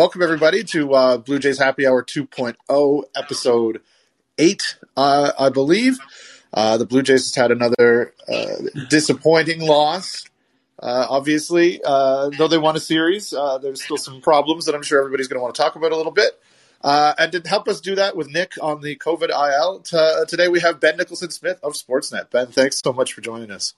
welcome everybody to uh, Blue Jays Happy Hour 2.0, episode eight, uh, I believe. Uh, the Blue Jays had another uh, disappointing loss. Uh, obviously, uh, though they won a series, there's still some problems that I'm sure everybody's going to want to talk about a little bit. and to help us do that with Nick on the COVID IL, t- today we have Ben Nicholson Smith of Sportsnet. Ben, thanks so much for joining us.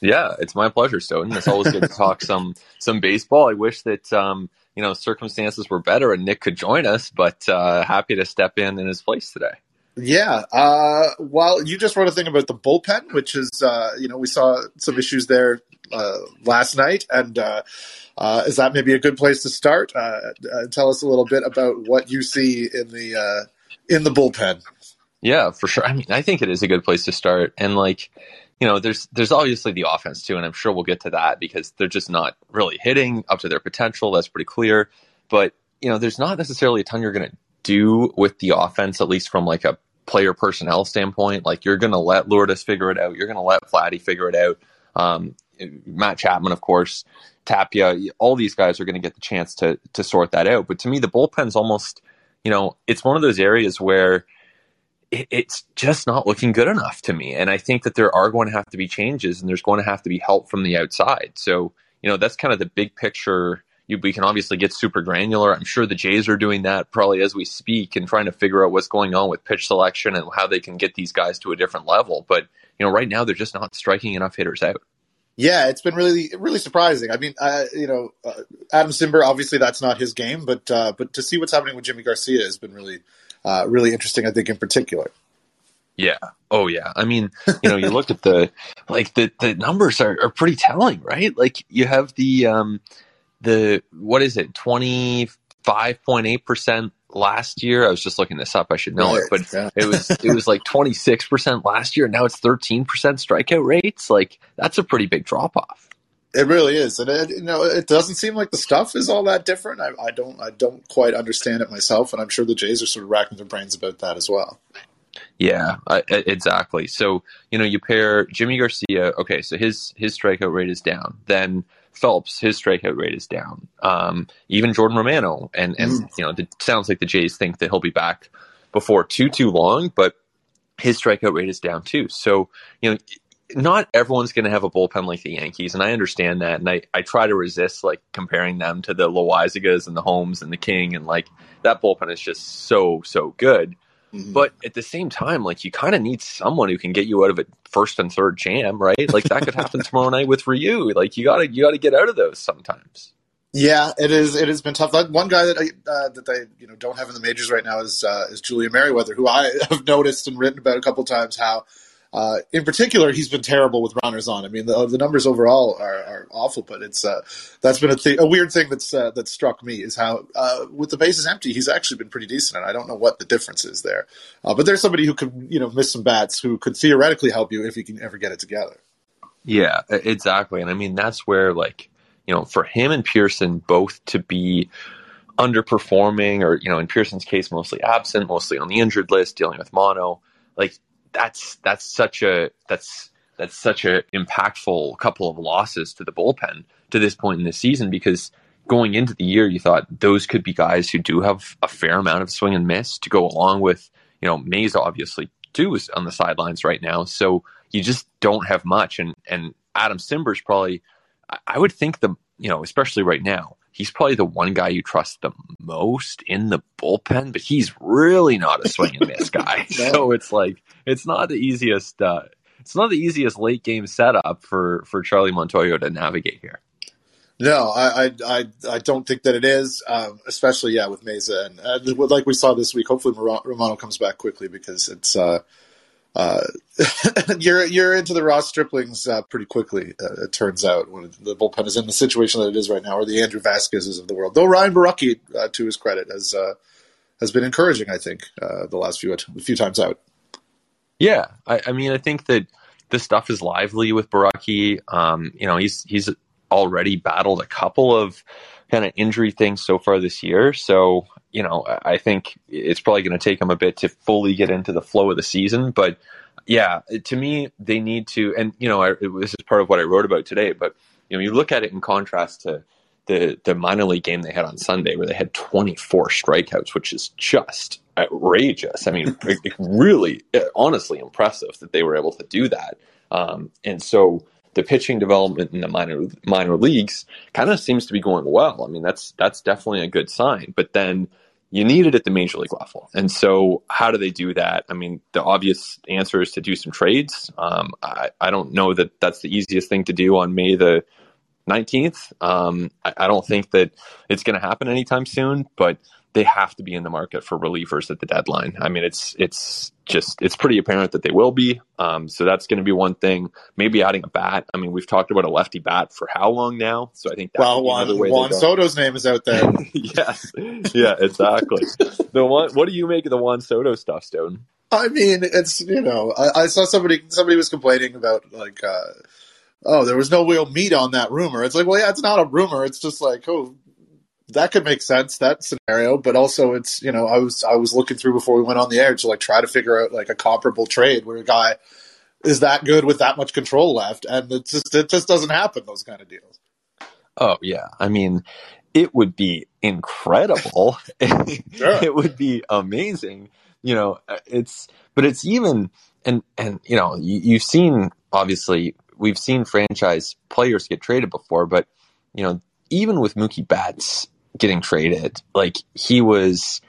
Yeah, it's my pleasure, Stoeten. It's always good to talk some some baseball. I wish that um, you know circumstances were better and Nick could join us, but uh, happy to step in in his place today. Yeah. Uh, well, you just wrote a thing about the bullpen, which is, uh, you know, we saw some issues there uh, last night. And uh, uh, is that maybe a good place to start? Uh, tell us a little bit about what you see in the in the bullpen. Yeah, for sure. I mean, I think it is a good place to start. And like, you know, there's there's obviously the offense too, and I'm sure we'll get to that because they're just not really hitting up to their potential. That's pretty clear. But you know, there's not necessarily a ton you're going to do with the offense, at least from like a player personnel standpoint. Like you're going to let Lourdes figure it out. You're going to let Vladdy figure it out. Um, Matt Chapman, of course, Tapia, all these guys are going to get the chance to to sort that out. But to me, the bullpen's almost, you know, it's one of those areas where it, it's just not looking good enough to me. And I think that there are going to have to be changes, and there's going to have to be help from the outside. So, you know, that's kind of the big picture you, we can obviously get super granular. I'm sure the Jays are doing that probably as we speak and trying to figure out what's going on with pitch selection and how they can get these guys to a different level. But you know, right now they're just not striking enough hitters out. Yeah, it's been really really surprising. I mean, uh, you know, uh, Adam Cimber obviously that's not his game, but uh, but to see what's happening with Yimi Garcia has been really uh, really interesting. I think in particular. Yeah. Oh yeah. I mean, you know, you look at the like the the numbers are, are pretty telling, right? Like you have the um the what is it 25.8% last year i was just looking this up i should know right, it but yeah. it was it was like 26% last year and now it's 13% strikeout rates like that's a pretty big drop off it really is and it, you know it doesn't seem like the stuff is all that different I, I don't i don't quite understand it myself and i'm sure the jays are sort of racking their brains about that as well yeah, I, exactly. So you know, you pair Yimi Garcia. Okay, so his his strikeout rate is down. Then Phelps, his strikeout rate is down. Um, even Jordan Romano, and and mm. you know, it sounds like the Jays think that he'll be back before too too long, but his strikeout rate is down too. So you know, not everyone's going to have a bullpen like the Yankees, and I understand that, and I I try to resist like comparing them to the Loaisigas and the Holmes and the King, and like that bullpen is just so so good. Mm-hmm. But at the same time, like you kind of need someone who can get you out of a first and third jam, right? Like that could happen tomorrow night with Ryu. Like you gotta you gotta get out of those sometimes. Yeah, it is. It has been tough. One guy that I uh, that they you know don't have in the majors right now is uh, is Julian Merryweather, who I have noticed and written about a couple times how uh, in particular, he's been terrible with runners on. I mean, the, the numbers overall are, are awful, but it's uh, that's been a, th- a weird thing that's uh, that struck me is how uh, with the bases empty, he's actually been pretty decent, and I don't know what the difference is there. Uh, but there's somebody who could you know miss some bats who could theoretically help you if he can ever get it together. Yeah, exactly, and I mean that's where like you know for him and Pearson both to be underperforming or you know in Pearson's case mostly absent, mostly on the injured list, dealing with mono. Like that's that's such a that's that's such a impactful couple of losses to the bullpen to this point in the season because going into the year you thought those could be guys who do have a fair amount of swing and miss to go along with you know Mayza obviously too is on the sidelines right now. So you just don't have much. And and Adam Cimber's probably I would think the you know especially right now he's probably the one guy you trust the most in the bullpen, but he's really not a swing and miss guy. so it's like it's not the easiest. Uh, it's not the easiest late game setup for for Charlie Montoyo to navigate here. No, I, I, I don't think that it is, um, especially yeah with Mayza and uh, like we saw this week. Hopefully, Romano comes back quickly because it's uh, uh, you're you're into the Ross Striplings uh, pretty quickly. Uh, it turns out when the bullpen is in the situation that it is right now, or the Andrew Vasquez's of the world. Though Ryan Borucki, uh, to his credit, has uh, has been encouraging. I think uh, the last few few times out. Yeah, I, I, mean, I think that this stuff is lively with Borucki. Um, you know, he's he's already battled a couple of kind of injury things so far this year. So you know, I think it's probably going to take them a bit to fully get into the flow of the season. But yeah, to me, they need to, and you know, I, this is part of what I wrote about today. But you know, you look at it in contrast to the the minor league game they had on Sunday where they had 24 strikeouts, which is just outrageous. I mean, really, honestly impressive that they were able to do that. Um, and so the pitching development in the minor minor leagues kind of seems to be going well. I mean, that's that's definitely a good sign. But then you need it at the major league level, and so how do they do that? I mean, the obvious answer is to do some trades. Um, I, I don't know that that's the easiest thing to do on May the 19th. Um, I, I, don't think that it's going to happen anytime soon, but they have to be in the market for relievers at the deadline. I mean, it's it's just it's pretty apparent that they will be. Um, so that's going to be one thing. Maybe adding a bat. I mean, we've talked about a lefty bat for how long now? So I think well, Juan, Juan Soto's name is out there. yes, yeah, exactly. the one. What do you make of the Juan Soto stuff, Stone? I mean, it's you know, I, I saw somebody somebody was complaining about like. Uh, oh, there was no real meat on that rumor. It's like, well, yeah, it's not a rumor. It's just like, oh, that could make sense that scenario. But also, it's you know, I was I was looking through before we went on the air to like try to figure out like a comparable trade where a guy is that good with that much control left, and it just it just doesn't happen. Those kind of deals. Oh yeah, I mean, it would be incredible. sure. it would be amazing. You know, uh, it's but it's even and and you know you, you've seen obviously we've seen franchise players get traded before, but you know, even with Mookie Betts getting traded, like he was,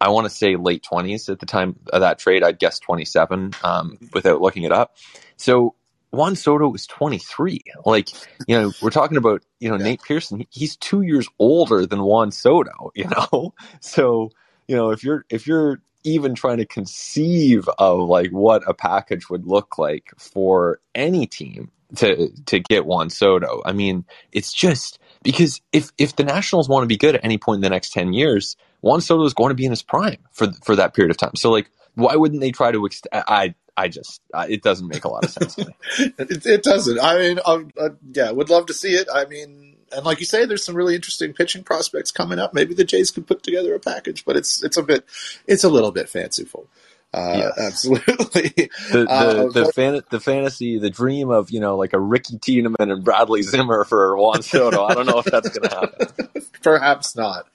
I want to say late twenties at the time of that trade. I'd guess twenty seven, um, without looking it up. So Juan Soto was 23. Like, you know, we're talking about, you know, yeah. Nate Pearson, he's two years older than Juan Soto, you know? So, you know, if you're, if you're even trying to conceive of like what a package would look like for any team to to get Juan Soto. I mean, it's just because if if the Nationals want to be good at any point in the next ten years, Juan Soto is going to be in his prime for for that period of time. So like, why wouldn't they try to? I I just it doesn't make a lot of sense to me. it, it, doesn't. I mean, I, I, yeah, would love to see it. I mean, and like you say, there's some really interesting pitching prospects coming up. Maybe the Jays could put together a package, but it's it's a bit it's a little bit fanciful. Uh, Absolutely. The the uh, the, fan, the, fantasy, the dream of you know like a Ricky Tiedemann and Bradley Zimmer for Juan Soto. I don't know if that's going to happen. Perhaps not.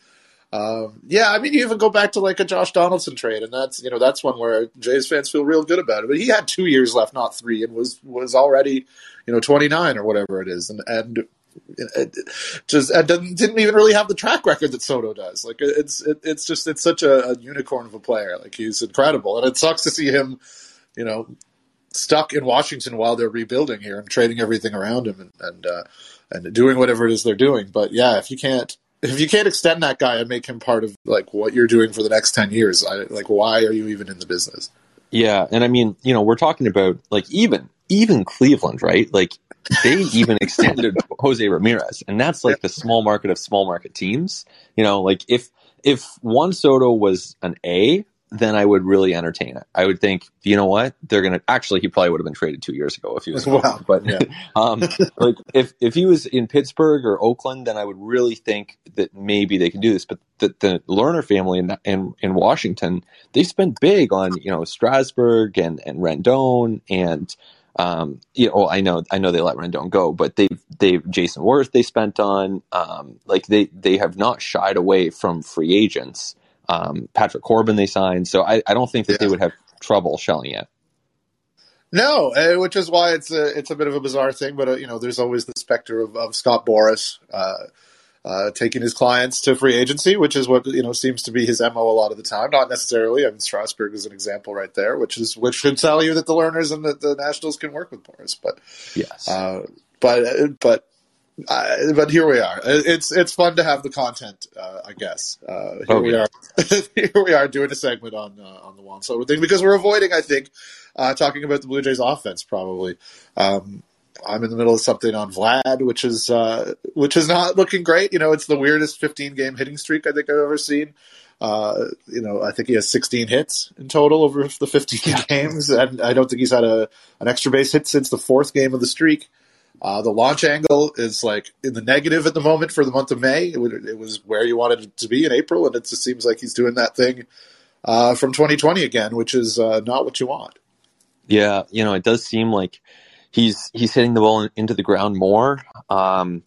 Um, yeah, I mean, you even go back to like a Josh Donaldson trade, and that's you know that's one where Jays fans feel real good about it. But he had two years left, not three, and was was already you know twenty nine or whatever it is, and and just it didn't even really have the track record that Soto does. Like it's it, it's just it's such a, a, unicorn of a player. Like he's incredible, and it sucks to see him, you know, stuck in Washington while they're rebuilding here and trading everything around him and and uh, and doing whatever it is they're doing. But yeah, if you can't if you can't extend that guy and make him part of like what you're doing for the next ten years, I, like why are you even in the business? Yeah, and I mean, you know, we're talking about like even even Cleveland, right? Like they even extended Jose Ramirez, and that's like the small market of small market teams. You know, like if if Juan Soto was an A, then I would really entertain it. I would think, you know what, they're gonna. Actually, he probably would have been traded two years ago if he was. Wow. But yeah. um, like if if he was in Pittsburgh or Oakland, then I would really think that maybe they can do this. But the, the Lerner family in, in in Washington, they spent big on you know Strasburg and and Rendon and um, you know, I know, I know they let Rendon go, but they've, they've Jayson Werth they spent on, um, like they, they have not shied away from free agents. Um, Patrick Corbin they signed, so I, I don't think that yeah. they would have trouble shelling it. No, eh, which is why it's a it's a bit of a bizarre thing, but uh, you know, there's always the specter of, of Scott Boras, uh, uh, taking his clients to free agency, which is what you know seems to be his mo a lot of the time. Not necessarily. I mean, Strasburg is an example right there, which is which should tell you that the Lerners and the, the Nationals can work with Boras. But yes, uh, but uh, but. Uh, but here we are. It's it's fun to have the content, uh, I guess. Uh, here oh, we yeah. are. here we are doing a segment on on the Juan Soto thing because we're avoiding, I think, talking about the Blue Jays offense probably. Um, I'm in the middle of something on Vlad, which is uh, which is not looking great. You know, it's the weirdest 15 game hitting streak I think I've ever seen. Uh, you know, I think he has 16 hits in total over the 15 yeah. games, and I don't think he's had a an extra base hit since the fourth game of the streak. Uh, the launch angle is like in the negative at the moment for the month of May. It, would, it was where you wanted it to be in April, and it just seems like he's doing that thing uh, from 2020 again, which is uh, not what you want. Yeah, you know, it does seem like he's he's hitting the ball into the ground more. Um,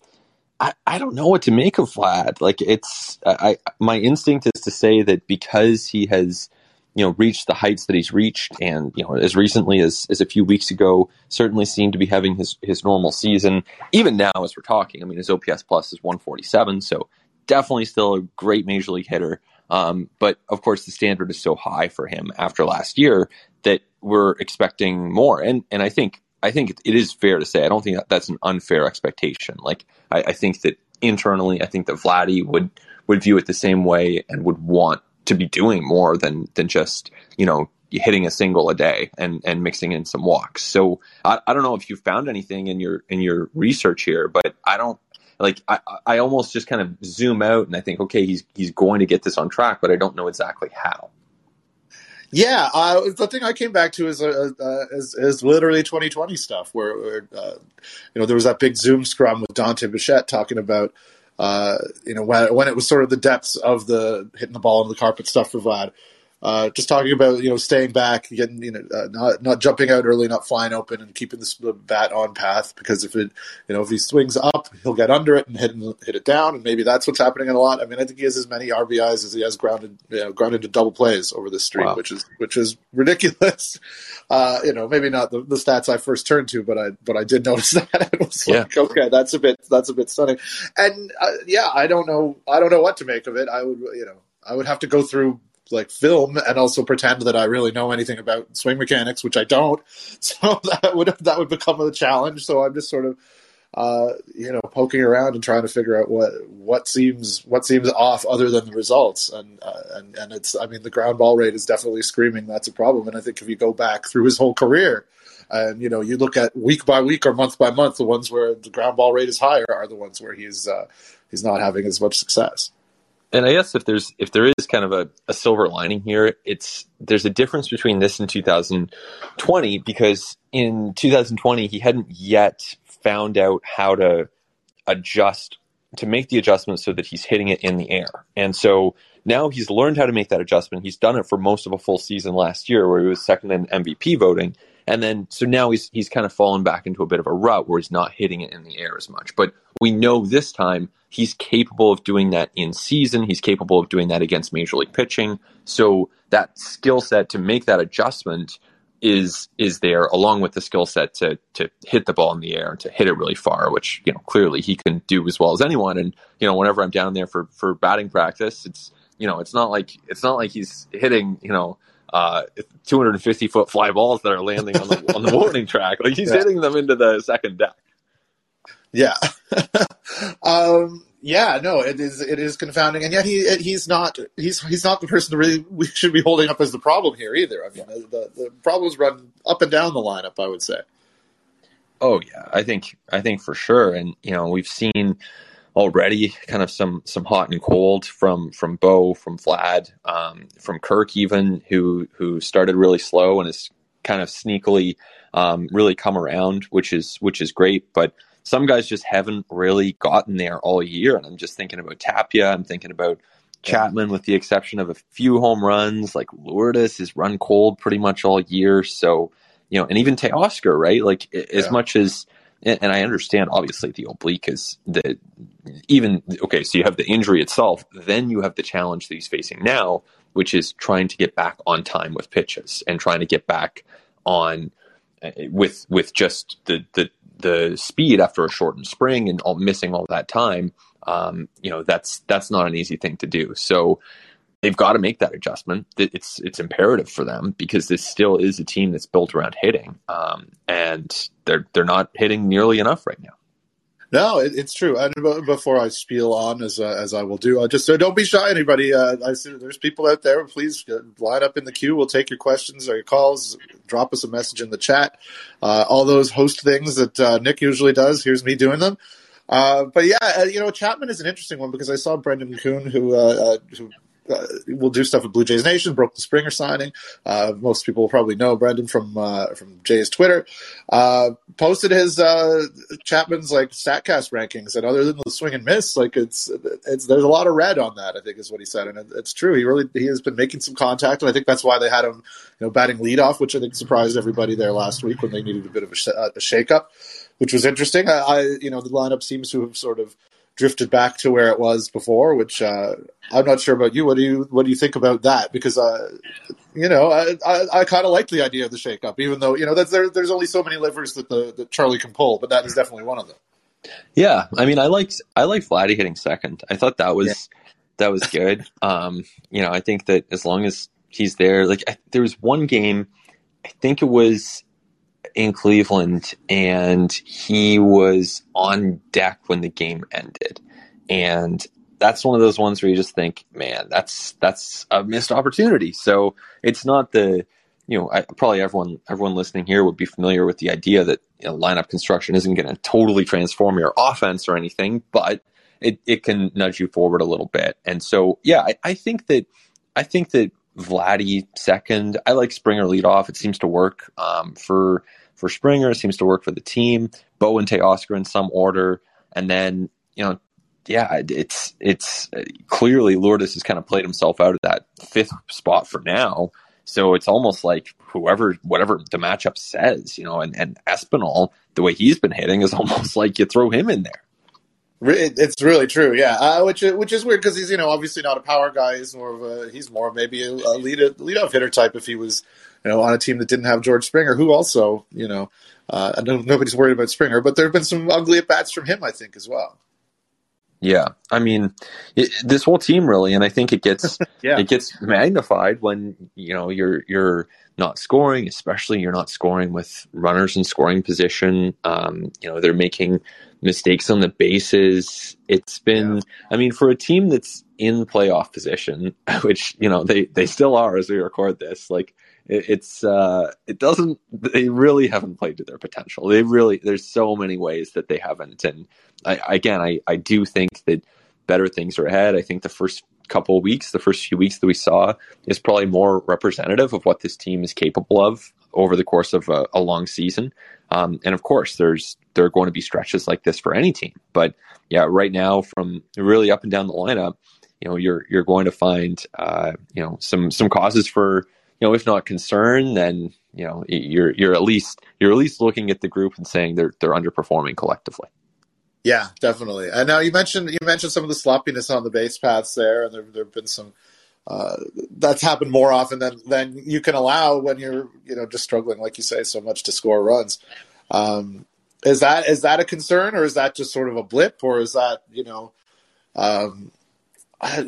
I, I don't know what to make of Vlad. Like it's I my instinct is to say that because he has you know reached the heights that he's reached and you know as recently as, as a few weeks ago certainly seemed to be having his his normal season even now as we're talking i mean his ops plus is 147 so definitely still a great major league hitter um, but of course the standard is so high for him after last year that we're expecting more and and i think I think it is fair to say I don't think that that's an unfair expectation. Like I, I think that internally, I think that Vladdy would would view it the same way and would want to be doing more than than just you know hitting a single a day and and mixing in some walks. So I, I don't know if you found anything in your in your research here, but I don't like I, I almost just kind of zoom out and I think okay he's he's going to get this on track, but I don't know exactly how. Yeah, uh, the thing I came back to is, uh, uh, is, is literally 2020 stuff, where, where uh, you know there was that big Zoom scrum with Dante Bichette talking about uh, you know when when it was sort of the depths of the hitting the ball into the carpet stuff for Vlad, uh, just talking about you know staying back, getting you know uh, not not jumping out early, not flying open, and keeping the bat on path. Because if it you know if he swings up, he'll get under it and hit hit it down, and maybe that's what's happening a lot. I mean, I think he has as many RBIs as he has grounded you know, grounded to double plays over the streak, wow. which is which is ridiculous. Uh, you know, maybe not the, the, stats I first turned to, but I but I did notice that. it was yeah. like, okay, that's a bit that's a bit stunning. And uh, yeah, I don't know I don't know what to make of it. I would you know I would have to go through like film and also pretend that I really know anything about swing mechanics, which I don't. So that would that would become a challenge. So I'm just sort of uh, you know poking around and trying to figure out what what seems what seems off other than the results. And uh, and and it's I mean the ground ball rate is definitely screaming that's a problem. And I think if you go back through his whole career. And you know, you look at week by week or month by month, the ones where the ground ball rate is higher are the ones where he's uh, he's not having as much success and I guess if there's if there is kind of a, a silver lining here, it's there's a difference between this and 2020 because in 2020 he hadn't yet found out how to adjust to make the adjustment so that he's hitting it in the air. And so now he's learned how to make that adjustment. He's done it for most of a full season last year where he was second in MVP voting. And then so now he's he's kind of fallen back into a bit of a rut where he's not hitting it in the air as much. But we know this time he's capable of doing that in season. He's capable of doing that against major league pitching. So that skill set to make that adjustment is is there along with the skill set to to hit the ball in the air and to hit it really far, which you know clearly he can do as well as anyone. And you know whenever I'm down there for for batting practice, it's you know it's not like it's not like he's hitting you know uh, 250 foot fly balls that are landing on the on the warning track. Like he's yeah. hitting them into the second deck. Yeah. um, yeah, no, it is it is confounding, and yet he he's not he's he's not the person that really we should be holding up as the problem here either. I mean, the the problems run up and down the lineup. I would say. Oh yeah, I think I think for sure, and you know we've seen already kind of some some hot and cold from from Bo, from Vlad, um, from Kirk even who who started really slow and is kind of sneakily um, really come around, which is which is great. But some guys just haven't really gotten there all year, and I'm just thinking about Tapia. I'm thinking about Chapman, with the exception of a few home runs. Like Lourdes is run cold pretty much all year. So you know, and even Teoscar, right? Like as much as and I understand obviously the oblique is the even okay, so you have the injury itself, then you have the challenge that he's facing now, which is trying to get back on time with pitches and trying to get back on uh, with with just the the the speed after a shortened spring and all, missing all that time. Um, you know that's that's not an easy thing to do. So they've got to make that adjustment. It's it's imperative for them because this still is a team that's built around hitting, um, and they're they're not hitting nearly enough right now. No, it, it's true. And before I spiel on, as uh, as I will do, just uh, don't be shy, anybody. Uh, I see there's people out there. Please uh, line up in the queue. We'll take your questions or your calls. Drop us a message in the chat. Uh, all those host things that uh, Nick usually does. Here's me doing them. but yeah, you know, Chapman is an interesting one because I saw Brendan Kuhn, who who uh, will do stuff with Blue Jays Nation. Broke the Springer signing. Uh, most people probably know Brendan from uh, from Jays Twitter. Uh, posted his uh, Chapman's like Statcast rankings, and other than the swing and miss, like it's it's there's a lot of red on that. I think is what he said, and it, it's true. He really he has been making some contact, and I think that's why they had him you know batting leadoff, which I think surprised everybody there last week when they needed a bit of a, sh- a shakeup, which was interesting. I, I you know the lineup seems to have sort of drifted back to where it was before, which uh, I'm not sure about you. What do you what do you think about that? Because uh, you know, I I, I kind of like the idea of the shakeup, even though you know that's there, there's only so many livers that the that Charlie can pull, but that is definitely one of them. Yeah, I mean, I like I like Vladdy hitting second. I thought that was yeah. that was good. Um, you know, I think that as long as he's there, like I, there was one game, I think it was in Cleveland, and he was on deck when the game ended, and that's one of those ones where you just think, man, that's that's a missed opportunity. So it's not the you know, I, probably everyone everyone listening here would be familiar with the idea that you know, lineup construction isn't going to totally transform your offense or anything, but it, it can nudge you forward a little bit. And so, yeah, I, I think that I think that Vladdy second. I like Springer lead off. It seems to work um, for for Springer. Seems to work for the team. Bo and Teoscar in some order, and then you know, yeah, it's it's clearly Lourdes has kind of played himself out of that fifth spot for now. So it's almost like whoever, whatever the matchup says, you know, and, and Espinal, the way he's been hitting is almost like you throw him in there. It's really true, yeah. Uh, which which is weird because he's you know obviously not a power guy. He's more of a he's more maybe a, a lead lead off hitter type if he was you know on a team that didn't have George Springer, who also you know uh, know nobody's worried about Springer, but there have been some ugly at bats from him, I think, as well. Yeah, I mean, it, this whole team really, and I think it gets yeah. it gets magnified when you know you're you're not scoring, especially you're not scoring with runners in scoring position. Um, you know, they're making mistakes on the bases. It's been, yeah. I mean, for a team that's in playoff position, which you know they they still are as we record this, like it, it's uh, it doesn't. They really haven't played to their potential. They really there's so many ways that they haven't, and I, again, I, I do think that better things are ahead. I think the first couple weeks, the first few weeks that we saw, is probably more representative of what this team is capable of over the course of a, a long season. Um, and of course, there's there are going to be stretches like this for any team. But yeah, right now, from really up and down the lineup, you know, you're you're going to find uh, you know some some causes for you know if not concern, then you know you're you're at least you're at least looking at the group and saying they're they're underperforming collectively. Yeah, definitely. And now you mentioned you mentioned some of the sloppiness on the base paths there, and there there have been some. Uh, that's happened more often than than you can allow when you're you know just struggling, like you say, so much to score runs. Um, is that is that a concern, or is that just sort of a blip, or is that you know um,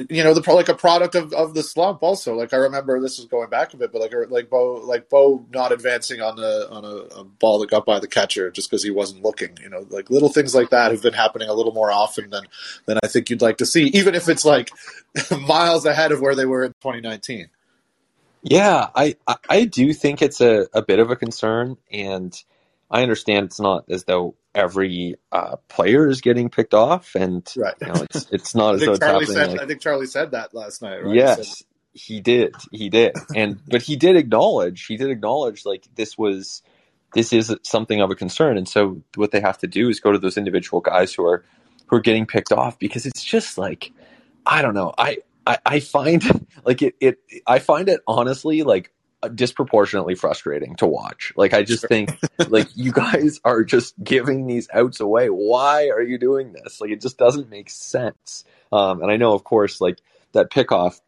you know, the like a product of, of the slump. Also, like I remember this is going back a bit, but like er, like Bo like Bo not advancing on a on a, a ball that got by the catcher just because he wasn't looking. You know, like little things like that have been happening a little more often than than I think you'd like to see, even if it's like miles ahead of where they were in 2019. Yeah, I I do think it's a, a bit of a concern, and I understand it's not as though every uh, player is getting picked off, and right. you know, it's it's not as though it's Charlie happening. Said, like, I think Charlie said that last night. Right? Yes, he, he did. He did, and but he did acknowledge. He did acknowledge like this was this is something of a concern, and so what they have to do is go to those individual guys who are who are getting picked off because it's just like I don't know. I I, I find like it, it I find it honestly like disproportionately frustrating to watch. Like I just sure. think like you guys are just giving these outs away. Why are you doing this? Like it just doesn't make sense. Um, and I know, of course, like that pickoff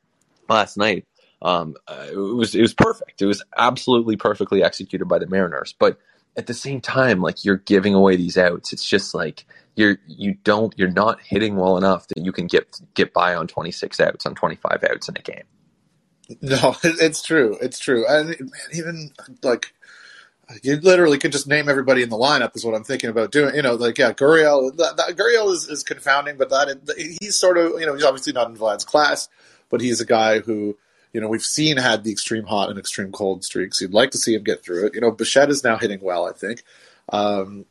last night, um, uh, it was it was perfect. It was absolutely perfectly executed by the Mariners. But at the same time, like you're giving away these outs. It's just like you're you don't you're not hitting well enough that you can get get by on 26 outs on 25 outs in a game. No, it's true. It's true. And man, even like you literally could just name everybody in the lineup is what I'm thinking about doing. You know, like yeah, Gurriel. That, that, Gurriel is, is confounding, but that he's sort of you know he's obviously not in Vlad's class, but he's a guy who you know we've seen had the extreme hot and extreme cold streaks. You'd like to see him get through it. You know, Bichette is now hitting well, I think. Um,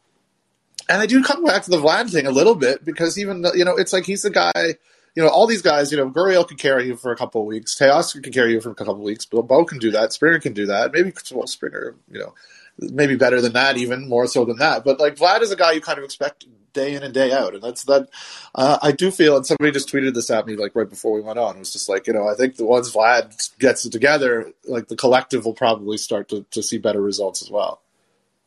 and I do come back to the Vlad thing a little bit because even you know it's like he's the guy you know, all these guys, you know, Gurriel can carry you for a couple of weeks. Teoscar can carry you for a couple of weeks. Bo can do that. Springer can do that. Maybe well, Springer, you know, maybe better than that, even more so than that. But like Vlad is a guy you kind of expect day in and day out, and that's that. Uh, I do feel, and somebody just tweeted this at me like right before we went on. It was just like, you know, I think the once Vlad gets it together, like the collective will probably start to to see better results as well.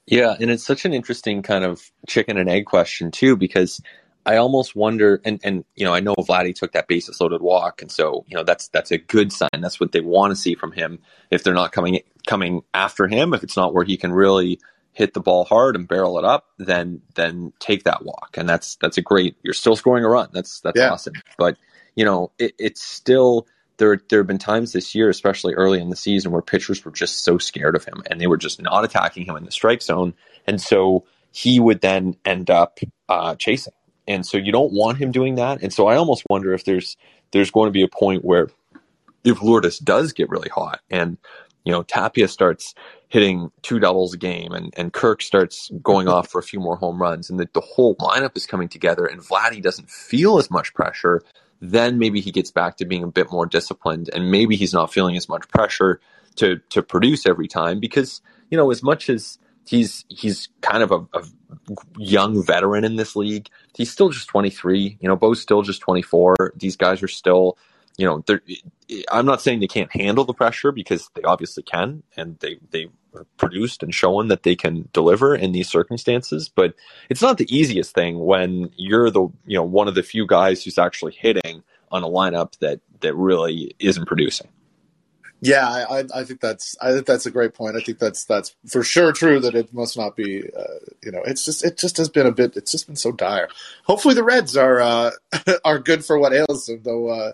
Yeah, and it's such an interesting kind of chicken and egg question too, because I almost wonder, and and you know, I know Vladdy took that basis loaded walk, and so you know that's that's a good sign. That's what they want to see from him. If they're not coming coming after him, if it's not where he can really hit the ball hard and barrel it up, then then take that walk, and that's that's a great. You're still scoring a run. That's that's yeah. awesome. But you know, it, it's still there. There have been times this year, especially early in the season, where pitchers were just so scared of him, and they were just not attacking him in the strike zone, and so he would then end up uh, chasing and so you don't want him doing that. And so I almost wonder if there's there's going to be a point where if Lourdes does get really hot and you know Tapia starts hitting two doubles a game and, and Kirk starts going off for a few more home runs and the, the whole lineup is coming together and Vladdy doesn't feel as much pressure, then maybe he gets back to being a bit more disciplined and maybe he's not feeling as much pressure to to produce every time because you know as much as he's he's kind of a, a, young veteran in this league. He's still just 23. You know, Bo's still just 24. These guys are still, you know. I'm not saying they can't handle the pressure because they obviously can, and they they produced and shown that they can deliver in these circumstances. But it's not the easiest thing when you're the you know one of the few guys who's actually hitting on a lineup that that really isn't producing. Yeah, I, I think that's I think that's a great point. I think that's that's for sure true that it must not be. Uh, you know, it's just it just has been a bit. It's just been so dire. Hopefully, the Reds are uh, are good for what ails them. Though uh,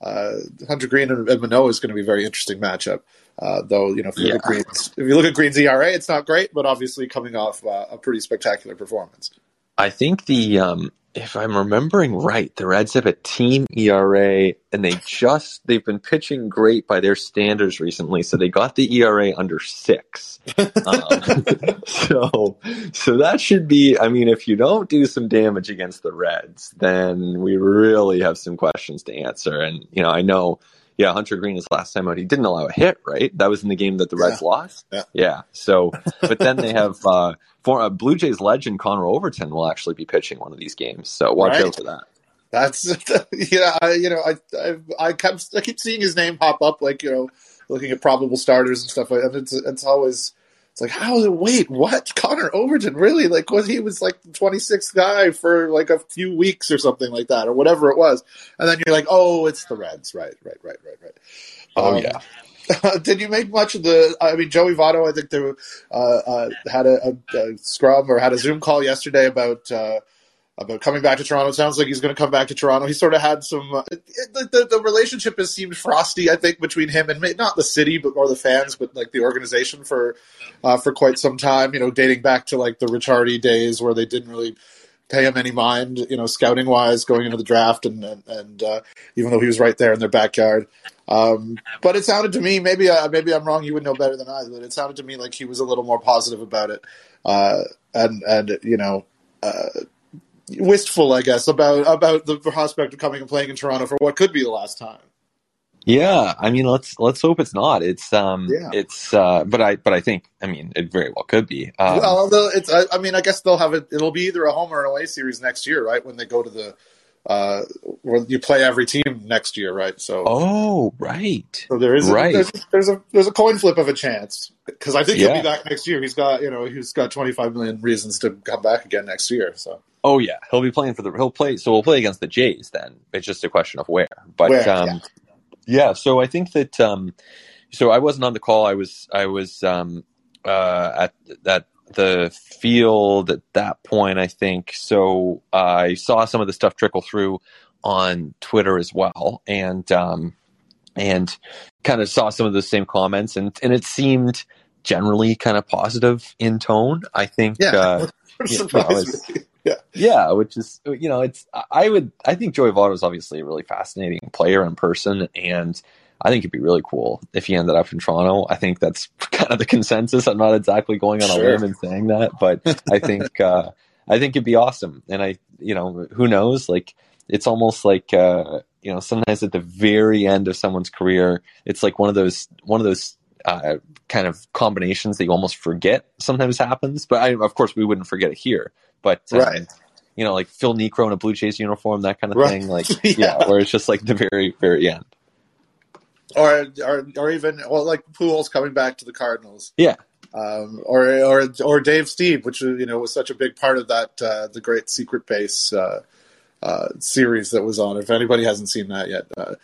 uh, Hunter Greene and, and Manoah is going to be a very interesting matchup. Uh, though you know, if you, yeah. look at Greene's, if you look at Greene's ERA, it's not great, but obviously coming off uh, a pretty spectacular performance. I think the um, if I'm remembering right, the Reds have a team ERA, and they just they've been pitching great by their standards recently, so they got the ERA under six. um, so, so that should be. I mean, if you don't do some damage against the Reds, then we really have some questions to answer. And you know, I know. Yeah, Hunter Greene is last time out. He didn't allow a hit, right? That was in the game that the Reds yeah. lost. Yeah. yeah. So, but then they have uh, for uh, Blue Jays legend Connor Overton will actually be pitching one of these games, so watch right. out for that. That's yeah, I, you know, I, I I kept I keep seeing his name pop up, like you know, looking at probable starters and stuff like that. It's it's always it's like how wait what Connor Overton really like was he was like the 26th guy for like a few weeks or something like that or whatever it was, and then you're like oh it's the Reds right right right right right. Oh um, yeah. did you make much of the? I mean, Joey Votto, I think they were, uh, uh, had a, a, a, scrum or had a Zoom call yesterday about uh, about coming back to Toronto. It sounds like he's going to come back to Toronto. He sort of had some. Uh, the, the, the, relationship has seemed frosty, I think, between him and not the city, but more the fans, but like the organization for uh, for quite some time. You know, dating back to like the Ricciardi days where they didn't really pay him any mind, you know, scouting wise going into the draft, and and, and uh, even though he was right there in their backyard. Um, but it sounded to me, maybe uh, maybe I'm wrong. You would know better than I, but it sounded to me like he was a little more positive about it, uh, and and you know, uh, wistful, I guess, about about the prospect of coming and playing in Toronto for what could be the last time. Yeah, I mean, let's let's hope it's not. It's um, yeah. it's uh, but I but I think I mean it very well could be. Um, well, it's I, I, mean I guess they'll have it. It'll be either a home or an away series next year, right? When they go to the uh, where you play every team next year, right? So oh, right. So there is a, right. There's, there's, a there's a coin flip of a chance because I think yeah. he'll be back next year. He's got you know he's got 25 million reasons to come back again next year. So oh yeah, he'll be playing for the he'll play. So we'll play against the Jays then. It's just a question of where. But where, um, yeah. yeah. So I think that um, so I wasn't on the call. I was I was um, uh, at that the field at that point, I think. So uh, I saw some of the stuff trickle through on Twitter as well, and um, and kind of saw some of the same comments, and and it seemed generally kind of positive in tone. I think. Yeah. Uh, you know, yeah. Yeah, which is you know, it's I would I think Joey Votto is obviously a really fascinating player in person and I think it'd be really cool if he ended up in Toronto. I think that's kind of the consensus. I'm not exactly going on a sure. limb and saying that, but I think uh, I think it'd be awesome. And I, you know, who knows? Like it's almost like uh, you know, sometimes at the very end of someone's career, it's like one of those one of those uh, kind of combinations that you almost forget sometimes happens. But I, of course, we wouldn't forget it here. But um, right. You know, like Phil Niekro in a Blue Jays uniform, that kind of right. thing. Like, yeah. yeah, where it's just like the very, very end or or or even well, like Pujols coming back to the Cardinals. Yeah. Um, or or or Dave Stieb, which you know was such a big part of that uh, the great secret base uh, uh, series that was on. If anybody hasn't seen that yet, uh,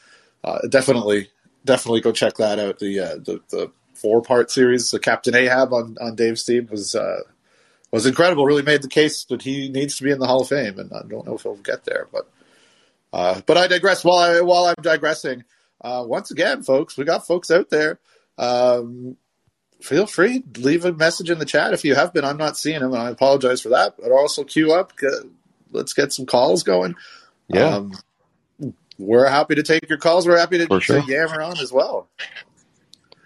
uh, definitely definitely go check that out. The uh, the, the four part series, the Captain Ahab on on Dave's team was uh, was incredible. Really made the case that he needs to be in the Hall of Fame, and I don't know if he'll get there, but uh, but I digress. While I while I'm digressing, uh, once again, folks, we got folks out there. Um, feel free leave a message in the chat if you have been. I'm not seeing them, and I apologize for that. But also queue up. Let's get some calls going. Yeah. Um, we're happy to take your calls. We're happy to, sure. to yammer on as well.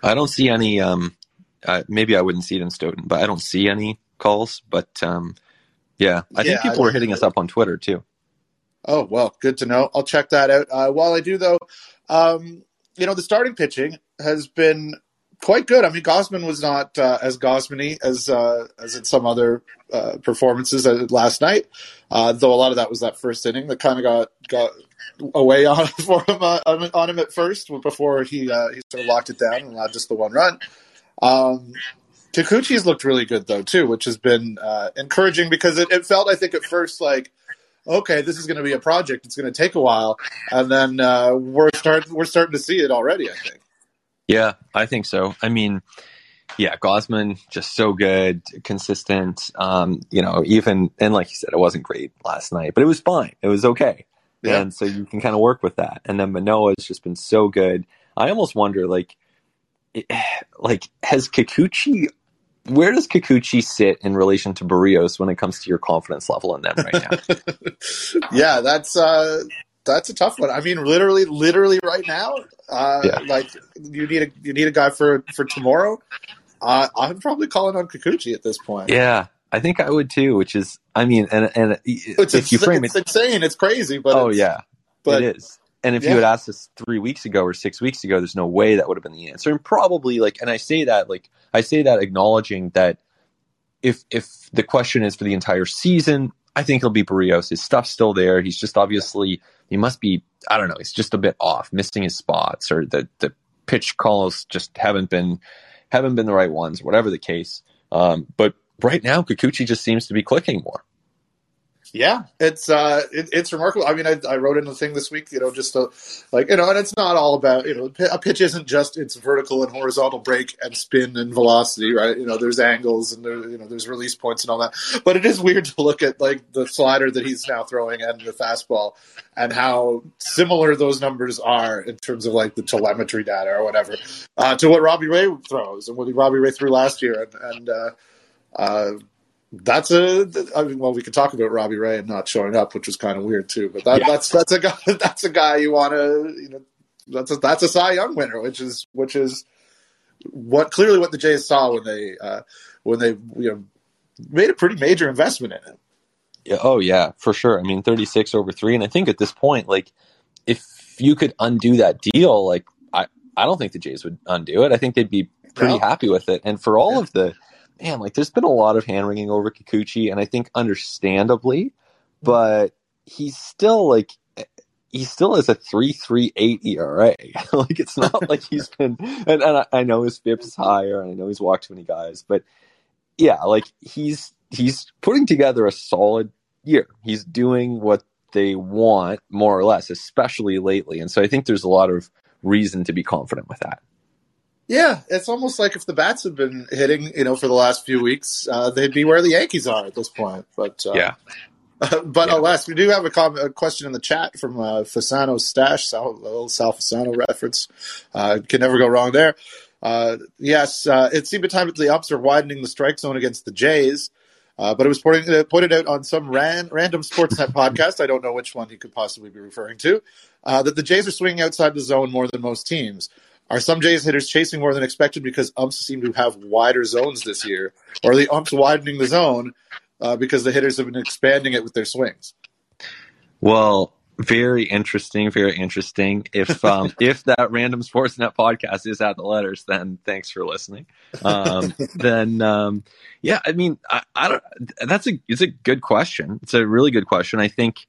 I don't see any. Um, uh, maybe I wouldn't see it in Stoeten, but I don't see any calls. But um, yeah, I Yeah, think people I were hitting us up on Twitter too. Oh well, good to know. I'll check that out. Uh, while I do, though, um, you know the starting pitching has been quite good. I mean, Gausman was not uh, as Gosmany as uh, as in some other uh, performances uh, last night, uh, though a lot of that was that first inning that kind of got got away on for him uh, on, him at first before he he sort of locked it down and allowed just the one run. Um, Kikuchi's looked really good though too, which has been encouraging because it, it felt I think at first like okay, this is going to be a project. It's going to take a while, and then uh, we're start we're starting to see it already. I think. Yeah, I think so. I mean, yeah, Gausman just so good, consistent. Um, you know, even and like you said, it wasn't great last night, but it was fine. It was okay, Yeah. and so you can kind of work with that. And then Manoah Manoah's just been so good. I almost wonder, like, it, like has Kikuchi. Where does Kikuchi sit in relation to Berrios when it comes to your confidence level in them right now? yeah, that's uh, that's a tough one. I mean, literally, literally right now, uh, Yeah. like you need a you need a guy for for tomorrow. Uh, I'm probably calling on Kikuchi at this point. yeah, I think I would too. Which is, I mean, and and It's, if you frame it's it, insane. It's crazy, but oh yeah, but it is. And if yeah. you had asked us three weeks ago or six weeks ago, there's no way that would have been the answer. And probably like, and I say that like, I say that acknowledging that if if the question is for the entire season, I think it'll be Berrios. His stuff's still there. He's just obviously he must be I don't know. He's just a bit off, missing his spots, or the the pitch calls just haven't been haven't been the right ones, whatever the case. Um, but right now, Kikuchi just seems to be clicking more. Yeah, it's uh, it, it's remarkable. I mean, I, I wrote in the thing this week, you know, just to, like you know, and it's not all about you know, a pitch isn't just its vertical and horizontal break and spin and velocity, right? You know, there's angles and there, you know, there's release points and all that. But it is weird to look at like the slider that he's now throwing and the fastball, and how similar those numbers are in terms of like the telemetry data or whatever uh, to what Robbie Ray throws and what Robbie Ray threw last year, and, and uh, uh, that's a. I mean, well, we could talk about Robbie Ray and not showing up, which was kind of weird too. But that, Yeah. that's that's a guy. That's a guy you want to. You know, that's a, that's a Cy Young winner, which is which is what clearly what the Jays saw when they uh, when they you know made a pretty major investment in him. Yeah, oh yeah, for sure. I mean, 36 over 3 and I think at this point like if you could undo that deal, like I I don't think the Jays would undo it. I think they'd be pretty No. happy with it. And for all Yeah. of the man, like there's been a lot of hand wringing over Kikuchi and I think understandably, but he's still like he still has a three three eight ERA. like it's not like he's been and, and I, I know his FIP's is higher and I know he's walked too many guys, but yeah, like he's he's putting together a solid year. He's doing what they want more or less, especially lately. And so I think there's a lot of reason to be confident with that. Yeah, it's almost like if the bats had been hitting, you know, for the last few weeks, uh, they'd be where the Yankees are at this point. But uh, Yeah. but Yeah. alas, we do have a, com- a question in the chat from uh, Fasano's stash, Sal- a little Sal Fasano reference. Uh, can never go wrong there. Uh, yes, uh, it seemed a time that the ups are widening the strike zone against the Jays. Uh, but it was pointed, pointed out on some ran, random Sportsnet podcast, I don't know which one he could possibly be referring to, uh, that the Jays are swinging outside the zone more than most teams. Are some Jays hitters chasing more than expected because umps seem to have wider zones this year? Or are the umps widening the zone uh, because the hitters have been expanding it with their swings? Well, very interesting, very interesting. If um, if that random Sportsnet podcast is at the letters, then thanks for listening. Um, then um, yeah, I mean, I, I don't. That's a it's a good question. It's a really good question. I think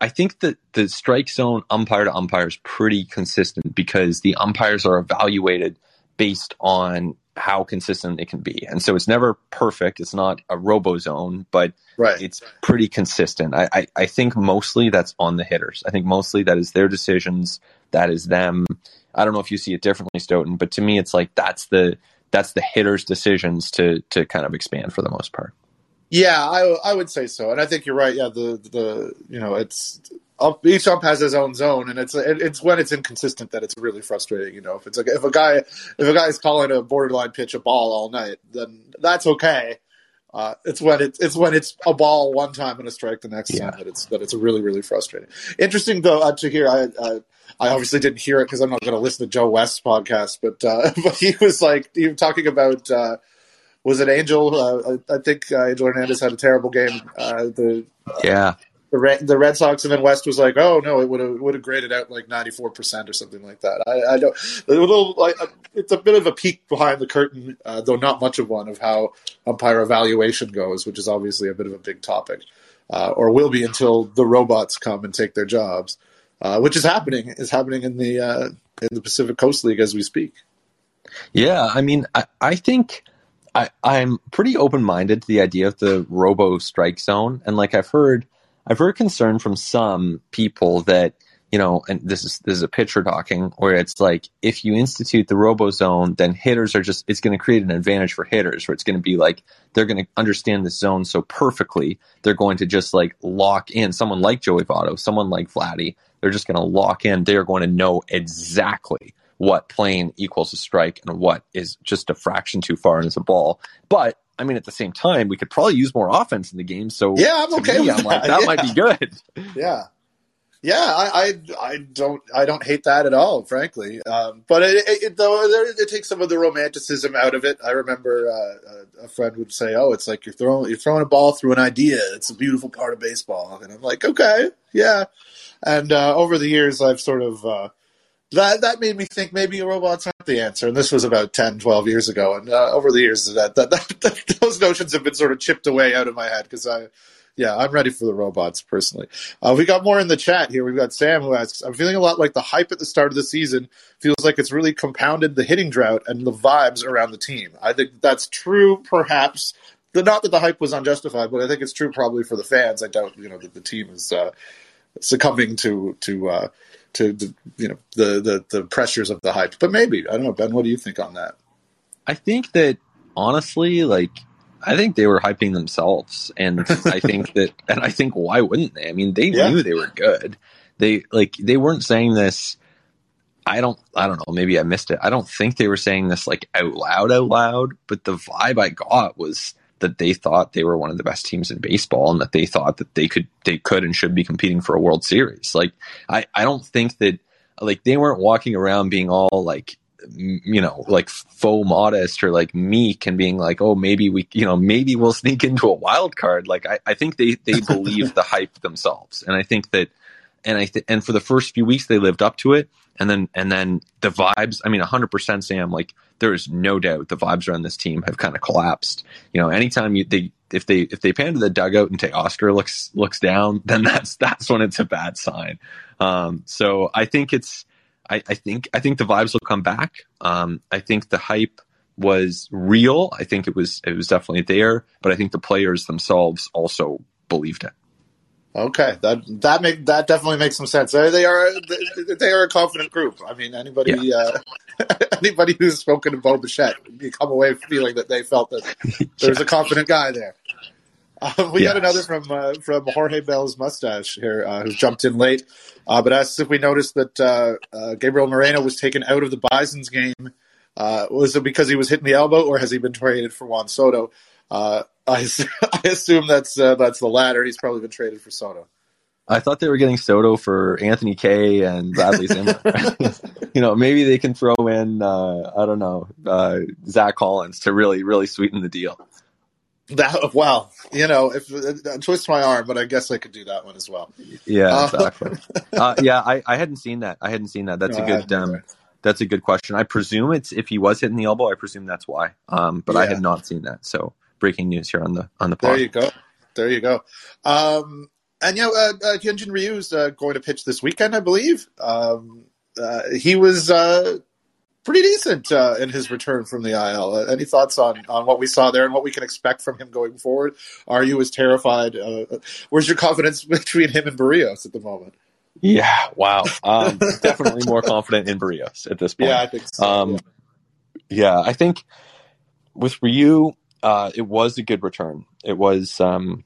I think that the strike zone umpire to umpire is pretty consistent because the umpires are evaluated based on how consistent it can be. And so it's never perfect. It's not a robo zone, but Right. it's pretty consistent. I, I, I think mostly that's on the hitters. I think mostly that is their decisions. That is them. I don't know if you see it differently, Stoeten, but to me, it's like that's the that's the hitters' decisions to to kind of expand for the most part. Yeah, I, I would say so, and I think you're right. Yeah, the the you know it's each ump has his own zone, and it's it's when it's inconsistent that it's really frustrating. You know, if it's like if a guy if a guy's calling a borderline pitch a ball all night, then that's okay. Uh, it's when it's it's when it's a ball one time and a strike the next Yeah. time that it's that it's really really frustrating. Interesting though uh, to hear. I I, I obviously didn't hear it because I'm not going to listen to Joe West's podcast, but uh, but he was like he was talking about. Was it Angel? Uh, I think uh, Angel Hernandez had a terrible game. Uh, the Yeah, the Red, the Red Sox, and then West was like, "Oh no, it would have would have graded out like ninety four percent or something like that." I, I don't. A little like it's a bit of a peek behind the curtain, uh, though not much of one, of how umpire evaluation goes, which is obviously a bit of a big topic, uh, or will be until the robots come and take their jobs, uh, which is happening. Is happening in the uh, in the Pacific Coast League as we speak. Yeah, I mean, I, I think I, I'm pretty open minded to the idea of the robo strike zone, and like I've heard, I've heard concern from some people that you know, and this is this is a pitcher talking, where it's like if you institute the robo zone, then hitters are just it's going to create an advantage for hitters, where it's going to be like they're going to understand the zone so perfectly, they're going to just like lock in someone like Joey Votto, someone like Vladdy, they're just going to lock in. They are going to know exactly what plane equals a strike and what is just a fraction too far and is a ball. But I mean, at the same time, we could probably use more offense in the game. So Yeah, I'm okay me, with I'm like, that. that Yeah. might be good. Yeah, yeah, I, I, I don't, I don't hate that at all, frankly. Um, but it, it, it though, there, it takes some of the romanticism out of it. I remember uh, a, a friend would say, "Oh, it's like you're throwing, you're throwing a ball through an idea. It's a beautiful part of baseball." And I'm like, "Okay, yeah." And uh, over the years, I've sort of uh, that that made me think maybe robots aren't the answer. And this was about 10, 12 years ago. And uh, over the years, that, that, that those notions have been sort of chipped away out of my head because I. Yeah, I'm ready for the robots personally. Uh, we got more in the chat here. We've got Sam who asks, I'm feeling a lot like the hype at the start of the season feels like it's really compounded the hitting drought and the vibes around the team. I think that's true, perhaps. Not that the hype was unjustified, but I think it's true probably for the fans. I doubt, you know, that the team is uh, succumbing to to uh, to the, you know the, the the pressures of the hype. But maybe I don't know, Ben. What do you think on that? I think that honestly, like, I think they were hyping themselves, and I think that, and I think why wouldn't they? I mean, they Yeah. knew they were good. They like they weren't saying this. I don't. I don't know. Maybe I missed it. I don't think they were saying this like out loud, out loud. But the vibe I got was that they thought they were one of the best teams in baseball, and that they thought that they could, they could, and should be competing for a World Series. Like, I, I don't think that like they weren't walking around being all like you know like faux modest or like meek and being like oh maybe we you know maybe we'll sneak into a wild card. Like i, I think they they believe the hype themselves. And i think that and i th- and for the first few weeks they lived up to it. And then and then the vibes i mean 100% sam like there is no doubt the vibes around this team have kind of collapsed you know anytime you they if they if they pan to the dugout and Oscar looks looks down then that's that's when it's a bad sign um, so I think it's, I, I think, I think the vibes will come back. Um, I think the hype was real. I think it was, it was definitely there, but I think the players themselves also believed it. Okay, that that make that definitely makes some sense. They they are they are a confident group. I mean, anybody uh, anybody who's spoken to Bo Bichette, you come away feeling that they felt that there's a confident guy there. Uh, we got Yes. another from uh, from Jorge Bell's mustache here, uh, who jumped in late, uh, but asked if we noticed that uh, uh, Gabriel Moreno was taken out of the Bison's game. Uh, was it because he was hitting the elbow, or has he been traded for Juan Soto? Uh, I, I assume that's uh, that's the latter. He's probably been traded for Soto. I thought they were getting Soto for Anthony Kay and Bradley Zimmer. you know, maybe they can throw in, uh, I don't know, uh, Zack Collins to really, really sweeten the deal. That well, you know, if uh, twist my arm, but I guess I could do that one as well. Yeah, Uh, exactly. uh, yeah, I, I hadn't seen that. I hadn't seen that. That's No, a good. Um, that's a good question. I presume it's if he was hitting the elbow. I presume that's why. Um, but I had not seen that. So breaking news here on the on the There you go. There you go. Um, and you know, uh, uh, Hyunjin Ryu's uh, going to pitch this weekend, I believe. Um, uh, he was uh, pretty decent uh, in his return from the IL. Uh, any thoughts on, on what we saw there and what we can expect from him going forward? Are you as terrified? Uh, where's your confidence between him and Berrios at the moment? Yeah, wow. Um, definitely more confident in Berrios at this point. Yeah, I think so. Um, yeah, I think with Ryu, uh, it was a good return. It was um,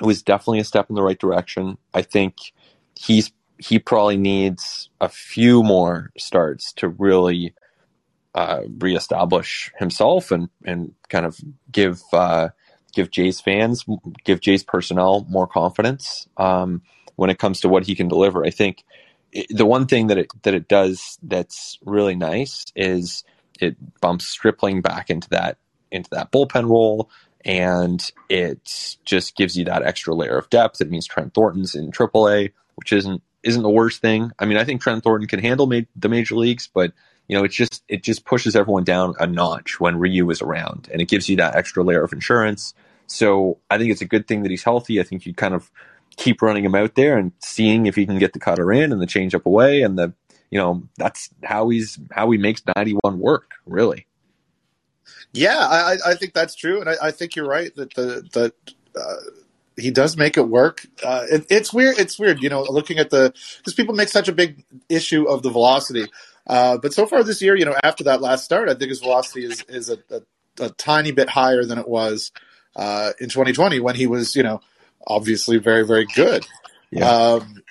it was definitely a step in the right direction. I think he's he probably needs a few more starts to really uh, reestablish himself and and kind of give uh, give Jays fans, give Jays personnel more confidence um, when it comes to what he can deliver. I think it, the one thing that it that it does that's really nice is it bumps Stripling back into that into that bullpen role and it just gives you that extra layer of depth. It means Trent Thornton's in AAA, which isn't isn't the worst thing. I mean, I think Trent Thornton can handle ma- the major leagues, but you know, it just it just pushes everyone down a notch when Ryu is around, and it gives you that extra layer of insurance. So I think it's a good thing that he's healthy. I think you kind of keep running him out there and seeing if he can get the cutter in and the changeup away, and the you know that's how he's how he makes ninety one work really. Yeah, I, I think that's true, and I, I think you're right that the that uh, he does make it work. Uh, it, it's weird. It's weird, you know, looking at the because people make such a big issue of the velocity, uh, but so far this year, you know, after that last start, I think his velocity is is a, a, a tiny bit higher than it was uh, in 2020 when he was, you know, obviously very very good. Yeah. Um,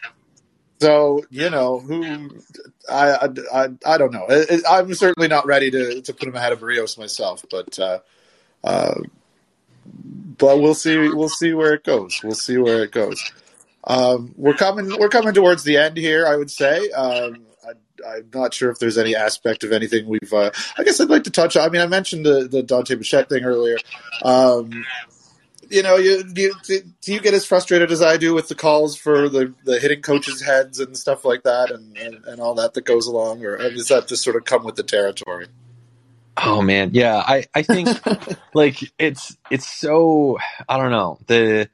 so you know who I I, I don't know. I'm certainly not ready to, to put him ahead of Rios myself, but uh, uh, but we'll see we'll see where it goes. We'll see where it goes. Um, we're coming we're coming towards the end here. I would say. Um, I, am not sure if there's any aspect of anything we've. Uh, I guess I'd like to touch. on. I mean, I mentioned the the Dante Bichette thing earlier. Um, you know, you, you, do you get as frustrated as I do with the calls for the, the hitting coaches' heads and stuff like that, and, and, and all that that goes along, or does that just sort of come with the territory? Oh man, yeah, I I think like it's it's so I don't know the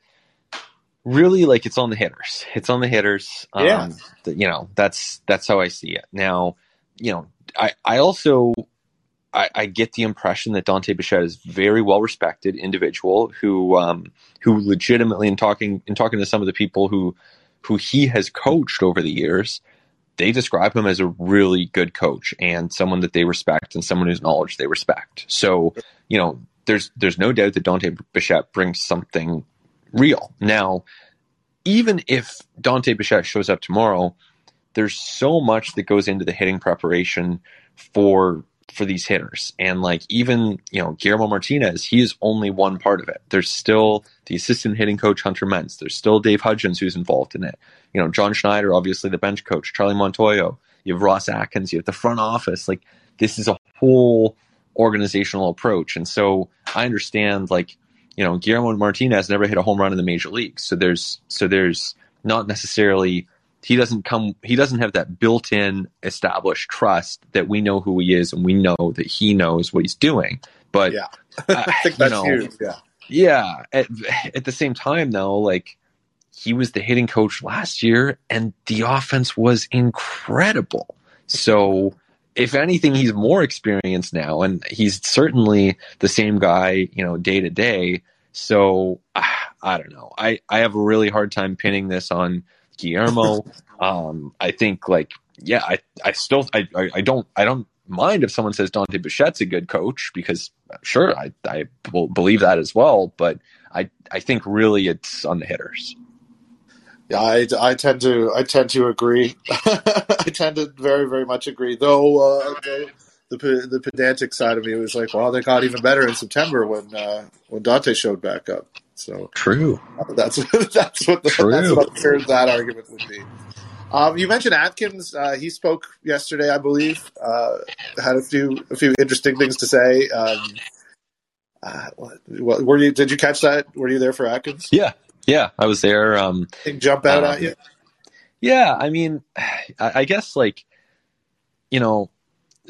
really like it's on the hitters. It's on the hitters. Um, yeah, the, you know that's that's how I see it. Now, you know, I I also I, I, get the impression that Dante Bichette is a very well respected individual who um, who legitimately in talking in talking to some of the people who who he has coached over the years, they describe him as a really good coach and someone that they respect and someone whose knowledge they respect. So, you know, there's there's no doubt that Dante Bichette brings something real. Now, even if Dante Bichette shows up tomorrow, there's so much that goes into the hitting preparation for for these hitters. And like even, you know, Guillermo Martinez, he is only one part of it. There's still the assistant hitting coach Hunter Mense. There's still Dave Hudgens who's involved in it. You know, John Schneider, obviously the bench coach, Charlie Montoyo, you have Ross Atkins, you have the front office. Like this is a whole organizational approach. And so I understand like, you know, Guillermo Martinez never hit a home run in the major leagues. So there's so there's not necessarily he doesn't come he doesn't have that built-in established trust that we know who he is and we know that he knows what he's doing. But yeah. I think that's know, huge yeah. yeah at, at the same time though like he was the hitting coach last year and the offense was incredible. So if anything he's more experienced now and he's certainly the same guy you know day to day. So i don't know. I i have a really hard time pinning this on Guillermo. um, I think like yeah, I I still I, I don't I don't mind if someone says Dante Bichette's a good coach because sure I I believe that as well, but I I think really it's on the hitters. Yeah, I, I tend to I tend to agree. I tend to very very much agree. Though uh, the, the, the pedantic side of me was like, well, they got even better in September when uh, when Dante showed back up. So true. That's that's what the, true. that's what that argument would be. Um, you mentioned Atkins. Uh, he spoke yesterday, I believe. Uh, had a few a few interesting things to say. Um, uh, what, what, were you? Did you catch that? Were you there for Atkins? Yeah, yeah, I was there. Um, jump out at um, you? Yeah, I mean, I, I guess like you know,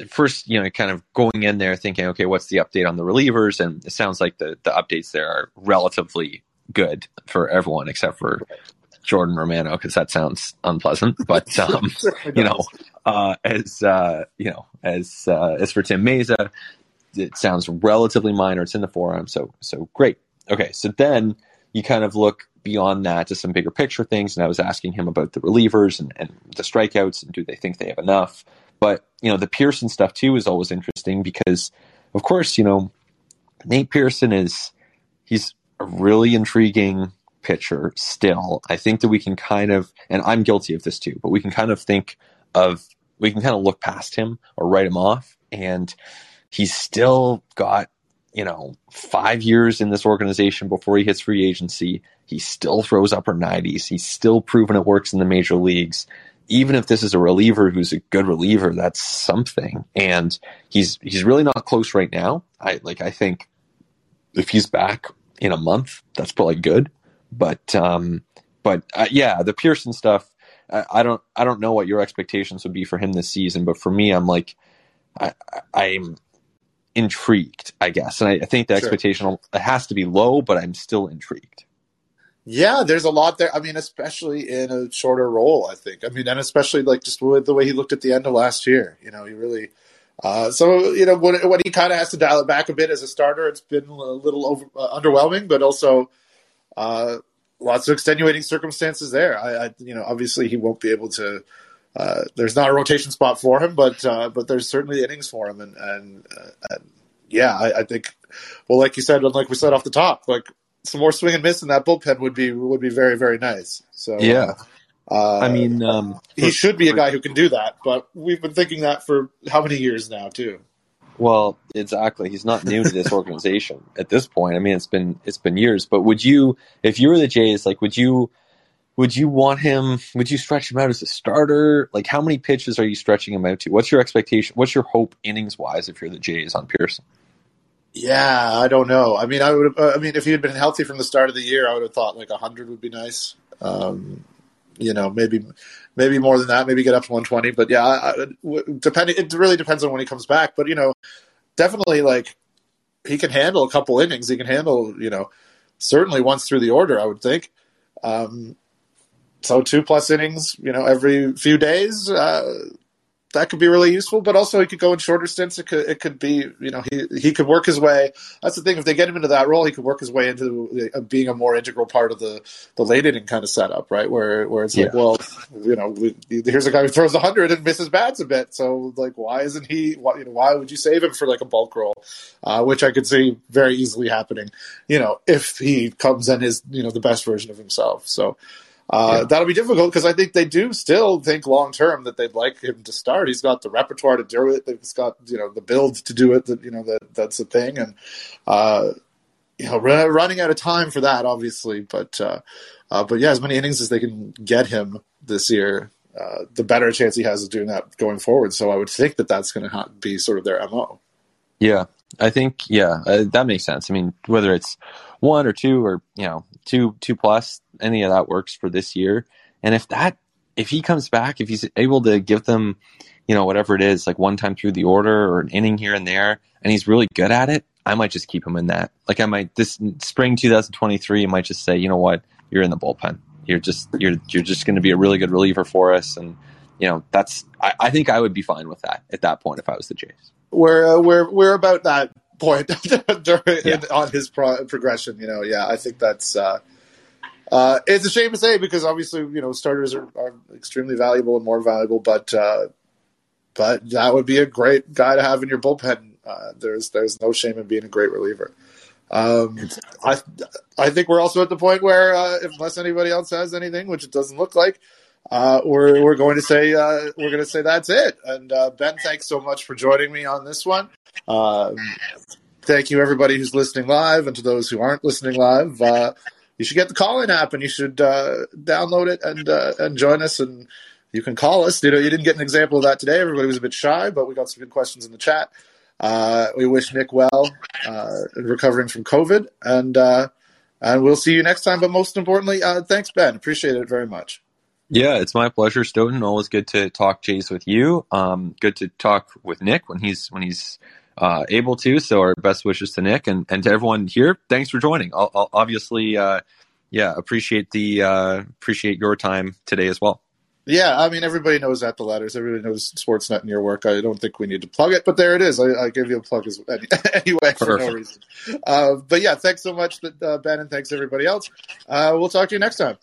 first, you know, kind of going in there thinking, okay, what's the update on the relievers? And it sounds like the, the updates there are relatively good for everyone except for Jordan Romano because that sounds unpleasant. But um, you know, uh, as uh, you know, as uh, as for Tim Mayza, it sounds relatively minor. It's in the forearm, so so great. Okay, so then you kind of look beyond that to some bigger picture things, and I was asking him about the relievers and, and the strikeouts and do they think they have enough. But you know, the Pearson stuff too is always interesting because, of course, you know, Nate Pearson is he's a really intriguing pitcher still. I think that we can kind of, and I'm guilty of this too, but we can kind of think of, we can kind of look past him or write him off. And he's still got, you know, five years in this organization before he hits free agency. He still throws upper 90s. He's still proven it works in the major leagues. Even if this is a reliever who's a good reliever, that's something. And he's he's really not close right now. I like I think if he's back in a month, that's probably good. But um, but uh, yeah, the Pearson stuff. I, I, don't I don't know what your expectations would be for him this season, but for me, I'm like I, I'm intrigued, I guess, and I, I think the sure. expectation it has to be low, but I'm still intrigued. Yeah, there's a lot there. I mean, especially in a shorter role, I think. I mean, and especially like just with the way he looked at the end of last year. You know, he really. Uh, so you know when, when he kind of has to dial it back a bit as a starter, it's been a little over, uh, underwhelming, but also uh, lots of extenuating circumstances there. I, I, you know, obviously he won't be able to. Uh, there's not a rotation spot for him, but uh, but there's certainly innings for him, and and, and yeah, I, I, think. Well, like you said, like we said off the top, like some more swing and miss in that bullpen would be would be very very nice. So yeah. Uh, I mean, um, he should be a guy who can do that, but we've been thinking that for how many years now, too. Well, exactly. He's not new to this organization at this point. I mean, it's been it's been years. But would you, if you were the Jays, like, would you would you want him? Would you stretch him out as a starter? Like, how many pitches are you stretching him out to? What's your expectation? What's your hope innings wise if you're the Jays on Pearson? Yeah, I don't know. I mean, I would. Uh, I mean, if he had been healthy from the start of the year, I would have thought like hundred would be nice. Um, you know, maybe maybe more than that, maybe get up to 120. But yeah, I, depending, it really depends on when he comes back. But you know, definitely like he can handle a couple innings. He can handle, you know, certainly once through the order. I would think. Um, so two plus innings, you know, every few days. Uh, that could be really useful. But also, he could go in shorter stints. It could it could be you know he he could work his way. That's the thing. If they get him into that role, he could work his way into uh, being a more integral part of the the late inning kind of setup, right? Where where it's yeah. like, well, you know, here's a guy who throws hundred and misses bats a bit. So like, why isn't he? Why, you know, why would you save him for like a bulk role? Uh, which I could see very easily happening. You know, if he comes in his you know the best version of himself. So. Uh, yeah. That'll be difficult because I think they do still think long term that they'd like him to start. He's got the repertoire to do it. He's got you know the build to do it. That you know that that's the thing, and uh, you know running out of time for that, obviously. But uh, uh, but yeah, as many innings as they can get him this year, uh, the better chance he has of doing that going forward. So I would think that that's going to be sort of their mo. Yeah, I think yeah uh, that makes sense. I mean, whether it's one or two or you know two two plus any of that works for this year. And if that if he comes back, if he's able to give them, you know, whatever it is, like one time through the order or an inning here and there, and he's really good at it, I might just keep him in that. Like I might this spring 2023, I might just say, you know what, you're in the bullpen. You're just you're you're just going to be a really good reliever for us, and you know that's I, I think I would be fine with that at that point if I was the Jays. We're uh, we're we're about that point during, yeah. on his pro- progression. You know, yeah, I think that's. Uh, uh, it's a shame to say because obviously you know starters are, are extremely valuable and more valuable, but uh, but that would be a great guy to have in your bullpen. Uh, there's there's no shame in being a great reliever. Um, I I think we're also at the point where uh, unless anybody else has anything, which it doesn't look like, uh, we're we're going to say uh, we're going to say that's it. And uh, Ben, thanks so much for joining me on this one. Um, thank you everybody who's listening live, and to those who aren't listening live. Uh, you should get the Callin app and you should uh, download it and uh, and join us and you can call us. You know, you didn't get an example of that today. Everybody was a bit shy, but we got some good questions in the chat. We wish Nick well recovering from COVID, and and we'll see you next time. But most importantly, thanks, Ben. Appreciate it very much. Yeah, it's my pleasure, Stoeten. Always good to talk Jays with you. Um, good to talk with Nick when he's when he's uh, able to. So our best wishes to Nick and, and to everyone here. Thanks for joining. I'll, I'll obviously, uh, yeah, appreciate the uh, appreciate your time today as well. Yeah, I mean, everybody knows at the letters. Everybody knows Sportsnet and your work. I don't think we need to plug it, but there it is. I, I gave you a plug as, anyway for Perfect. no reason. Uh, but yeah, thanks so much, uh, Ben, and thanks everybody else. Uh, we'll talk to you next time.